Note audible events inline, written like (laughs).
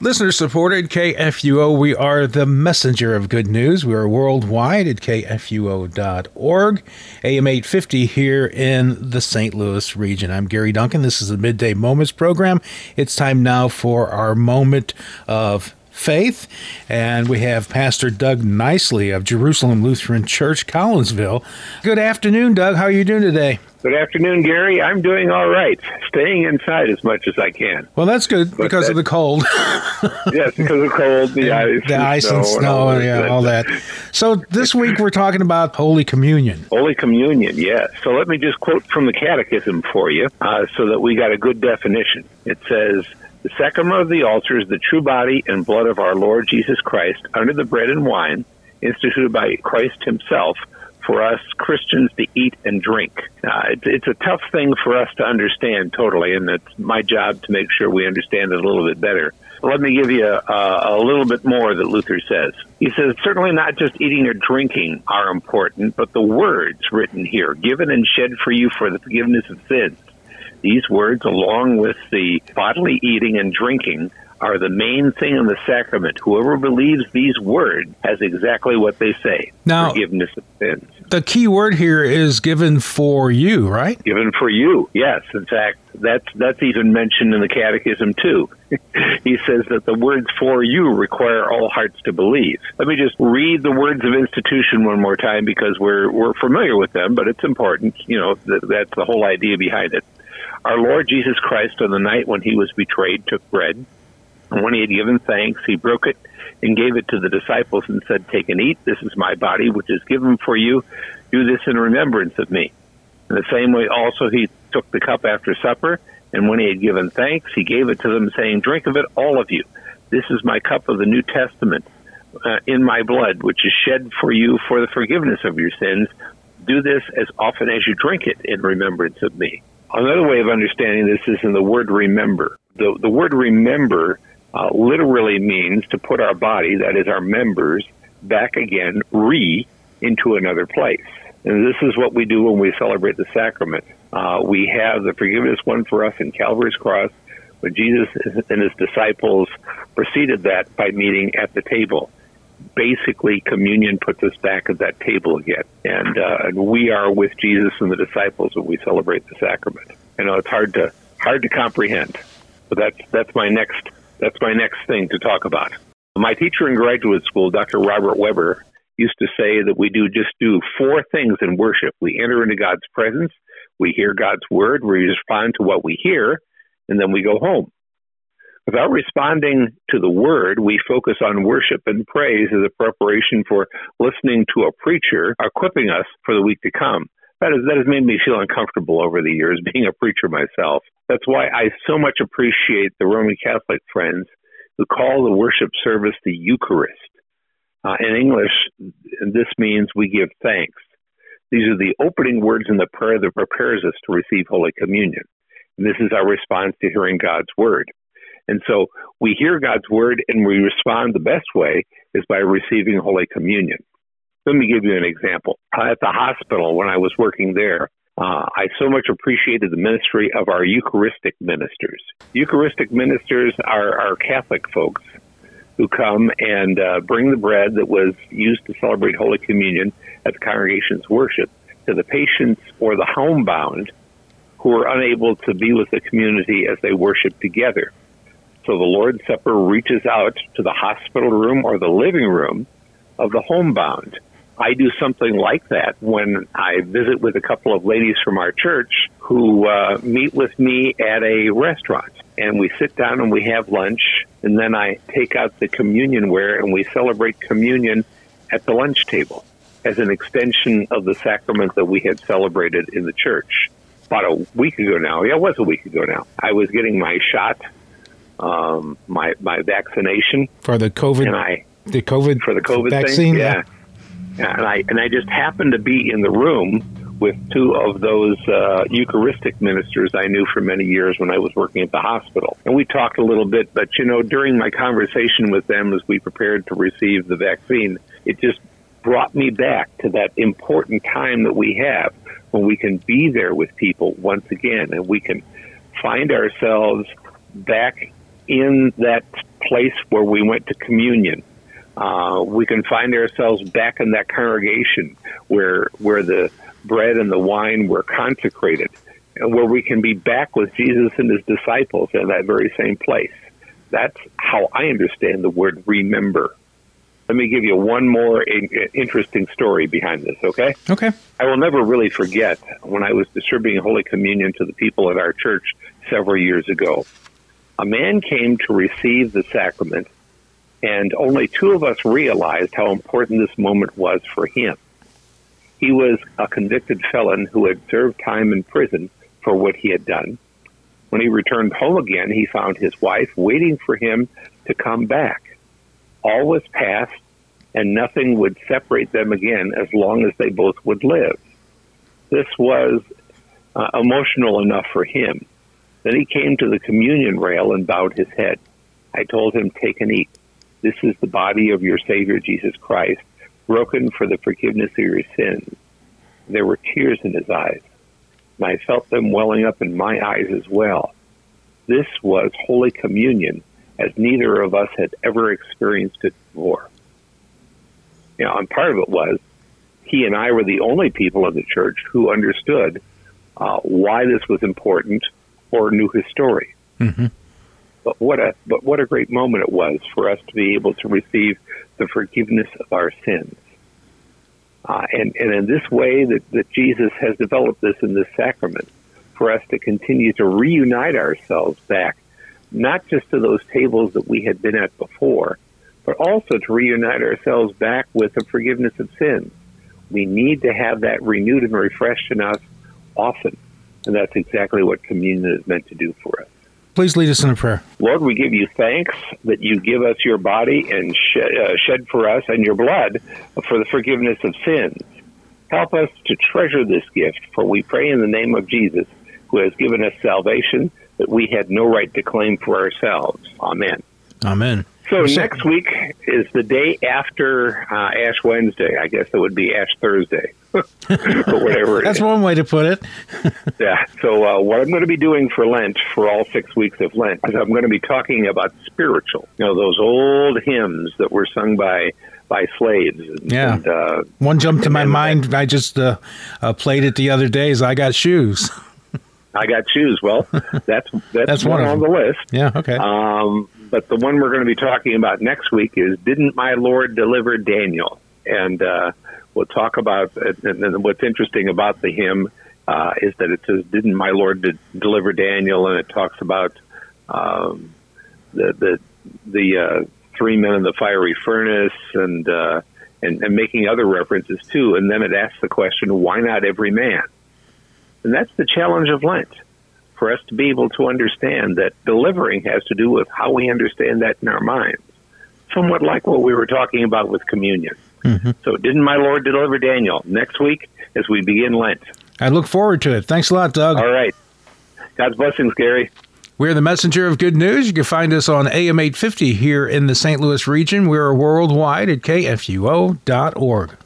Listener supported KFUO. We are the messenger of good news. We are worldwide at kfuo.org, AM 850 here in the St. Louis region. I'm Gary Duncan. This is the Midday Moments program. It's time now for our moment of faith. And we have Pastor Doug Nicely of Jerusalem Lutheran Church, Collinsville. Good afternoon, Doug. How are you doing today? Good afternoon, Gary. I'm doing all right, staying inside as much as I can. Well, that's good but because that, of the cold. (laughs) yes, because of cold, the (laughs) ice, the ice and snow, and all, and yeah, all that. So this week we're talking about Holy Communion. Holy Communion, yes. So let me just quote from the Catechism for you, uh, so that we got a good definition. It says. The sacrament of the altar is the true body and blood of our Lord Jesus Christ under the bread and wine instituted by Christ Himself for us Christians to eat and drink. Uh, it's, it's a tough thing for us to understand totally, and it's my job to make sure we understand it a little bit better. Let me give you a, a little bit more that Luther says. He says, certainly not just eating or drinking are important, but the words written here, given and shed for you for the forgiveness of sins. These words, along with the bodily eating and drinking, are the main thing in the sacrament. Whoever believes these words has exactly what they say. Now, forgiveness of sins. The key word here is given for you, right? Given for you, yes. In fact, that's that's even mentioned in the Catechism too. (laughs) he says that the words for you require all hearts to believe. Let me just read the words of institution one more time because we're we're familiar with them, but it's important. You know, that's the whole idea behind it. Our Lord Jesus Christ, on the night when he was betrayed, took bread. And when he had given thanks, he broke it and gave it to the disciples and said, Take and eat. This is my body, which is given for you. Do this in remembrance of me. In the same way, also, he took the cup after supper, and when he had given thanks, he gave it to them, saying, Drink of it, all of you. This is my cup of the New Testament uh, in my blood, which is shed for you for the forgiveness of your sins. Do this as often as you drink it in remembrance of me. Another way of understanding this is in the word remember. The, the word remember uh, literally means to put our body, that is our members, back again, re, into another place. And this is what we do when we celebrate the sacrament. Uh, we have the forgiveness won for us in Calvary's cross, but Jesus and his disciples preceded that by meeting at the table. Basically, communion puts us back at that table again, and, uh, and we are with Jesus and the disciples when we celebrate the sacrament. I know it's hard to hard to comprehend, but that's that's my next that's my next thing to talk about. My teacher in graduate school, Dr. Robert Webber, used to say that we do just do four things in worship. We enter into God's presence, we hear God's word, we respond to what we hear, and then we go home. Without responding to the word, we focus on worship and praise as a preparation for listening to a preacher equipping us for the week to come. That, is, that has made me feel uncomfortable over the years, (laughs) being a preacher myself. That's why I so much appreciate the Roman Catholic friends who call the worship service the Eucharist. Uh, in English, this means we give thanks. These are the opening words in the prayer that prepares us to receive Holy Communion. And this is our response to hearing God's Word. And so we hear God's Word and we respond the best way is by receiving Holy Communion. Let me give you an example. Uh, at the hospital, when I was working there, uh, I so much appreciated the ministry of our Eucharistic ministers. Eucharistic ministers are, are Catholic folks who come and uh, bring the bread that was used to celebrate Holy Communion at the congregation's worship to the patients or the homebound who are unable to be with the community as they worship together. So the Lord's Supper reaches out to the hospital room or the living room of the homebound I do something like that when I visit with a couple of ladies from our church who uh, meet with me at a restaurant. And we sit down and we have lunch, and then I take out the communion ware and we celebrate communion at the lunch table as an extension of the sacrament that we had celebrated in the church. About a week ago now, yeah, it was a week ago now, I was getting my shot, um, my my vaccination for the COVID. And I the COVID for the COVID vaccine. Thing. Yeah and I and I just happened to be in the room with two of those uh, Eucharistic ministers I knew for many years when I was working at the hospital, and we talked a little bit. But you know, during my conversation with them as we prepared to receive the vaccine, it just brought me back to that important time that we have when we can be there with people once again, and we can find ourselves back in that place where we went to communion. Uh, we can find ourselves back in that congregation where where the bread and the wine were consecrated, and where we can be back with Jesus and his disciples in that very same place. That's how I understand the word remember. Let me give you one more interesting story behind this, okay? Okay. I will never really forget when I was distributing Holy Communion to the people at our church several years ago. A man came to receive the sacrament, and only two of us realized how important this moment was for him. He was a convicted felon who had served time in prison for what he had done. When he returned home again, he found his wife waiting for him to come back all was past, and nothing would separate them again as long as they both would live. This was uh, emotional enough for him. Then he came to the communion rail and bowed his head. I told him, Take and eat. This is the body of your Savior Jesus Christ, broken for the forgiveness of your sins. There were tears in his eyes, and I felt them welling up in my eyes as well. This was Holy Communion as neither of us had ever experienced it before. Know, and part of it was he and I were the only people in the church who understood uh, why this was important or knew his story. Mm-hmm. But what a but what a great moment it was for us to be able to receive the forgiveness of our sins. Uh, and, and in this way that, that Jesus has developed this in this sacrament for us to continue to reunite ourselves back not just to those tables that we had been at before, but also to reunite ourselves back with the forgiveness of sins. We need to have that renewed and refreshed in us often. And that's exactly what communion is meant to do for us. Please lead us in a prayer. Lord, we give you thanks that you give us your body and shed, uh, shed for us and your blood for the forgiveness of sins. Help us to treasure this gift, for we pray in the name of Jesus, who has given us salvation that we had no right to claim for ourselves. Amen. Amen. So next week is the day after uh, Ash Wednesday. I guess it would be Ash Thursday, (laughs) or whatever. That's one way to put it. (laughs) yeah. So uh, what I'm going to be doing for Lent, for all six weeks of Lent, is I'm going to be talking about spiritual. You know, those old hymns that were sung by by slaves. And, yeah. And, uh, one jumped to my mind. I just uh, uh, played it the other day. Is I got shoes. I got shoes. Well, (laughs) that's that's, that's one, one on the list. Yeah. Okay. Um, but the one we're going to be talking about next week is "Didn't My Lord Deliver Daniel?" And uh, we'll talk about. And, and what's interesting about the hymn uh, is that it says, "Didn't my Lord de- deliver Daniel?" And it talks about um, the the the uh, three men in the fiery furnace and, uh, and and making other references too. And then it asks the question, "Why not every man?" And that's the challenge of Lent for us to be able to understand that delivering has to do with how we understand that in our minds. Somewhat like what we were talking about with communion. Mm-hmm. So, didn't my Lord deliver Daniel? Next week, as we begin Lent. I look forward to it. Thanks a lot, Doug. All right. God's blessings, Gary. We're the messenger of good news. You can find us on AM 850 here in the St. Louis region. We're worldwide at kfuo.org.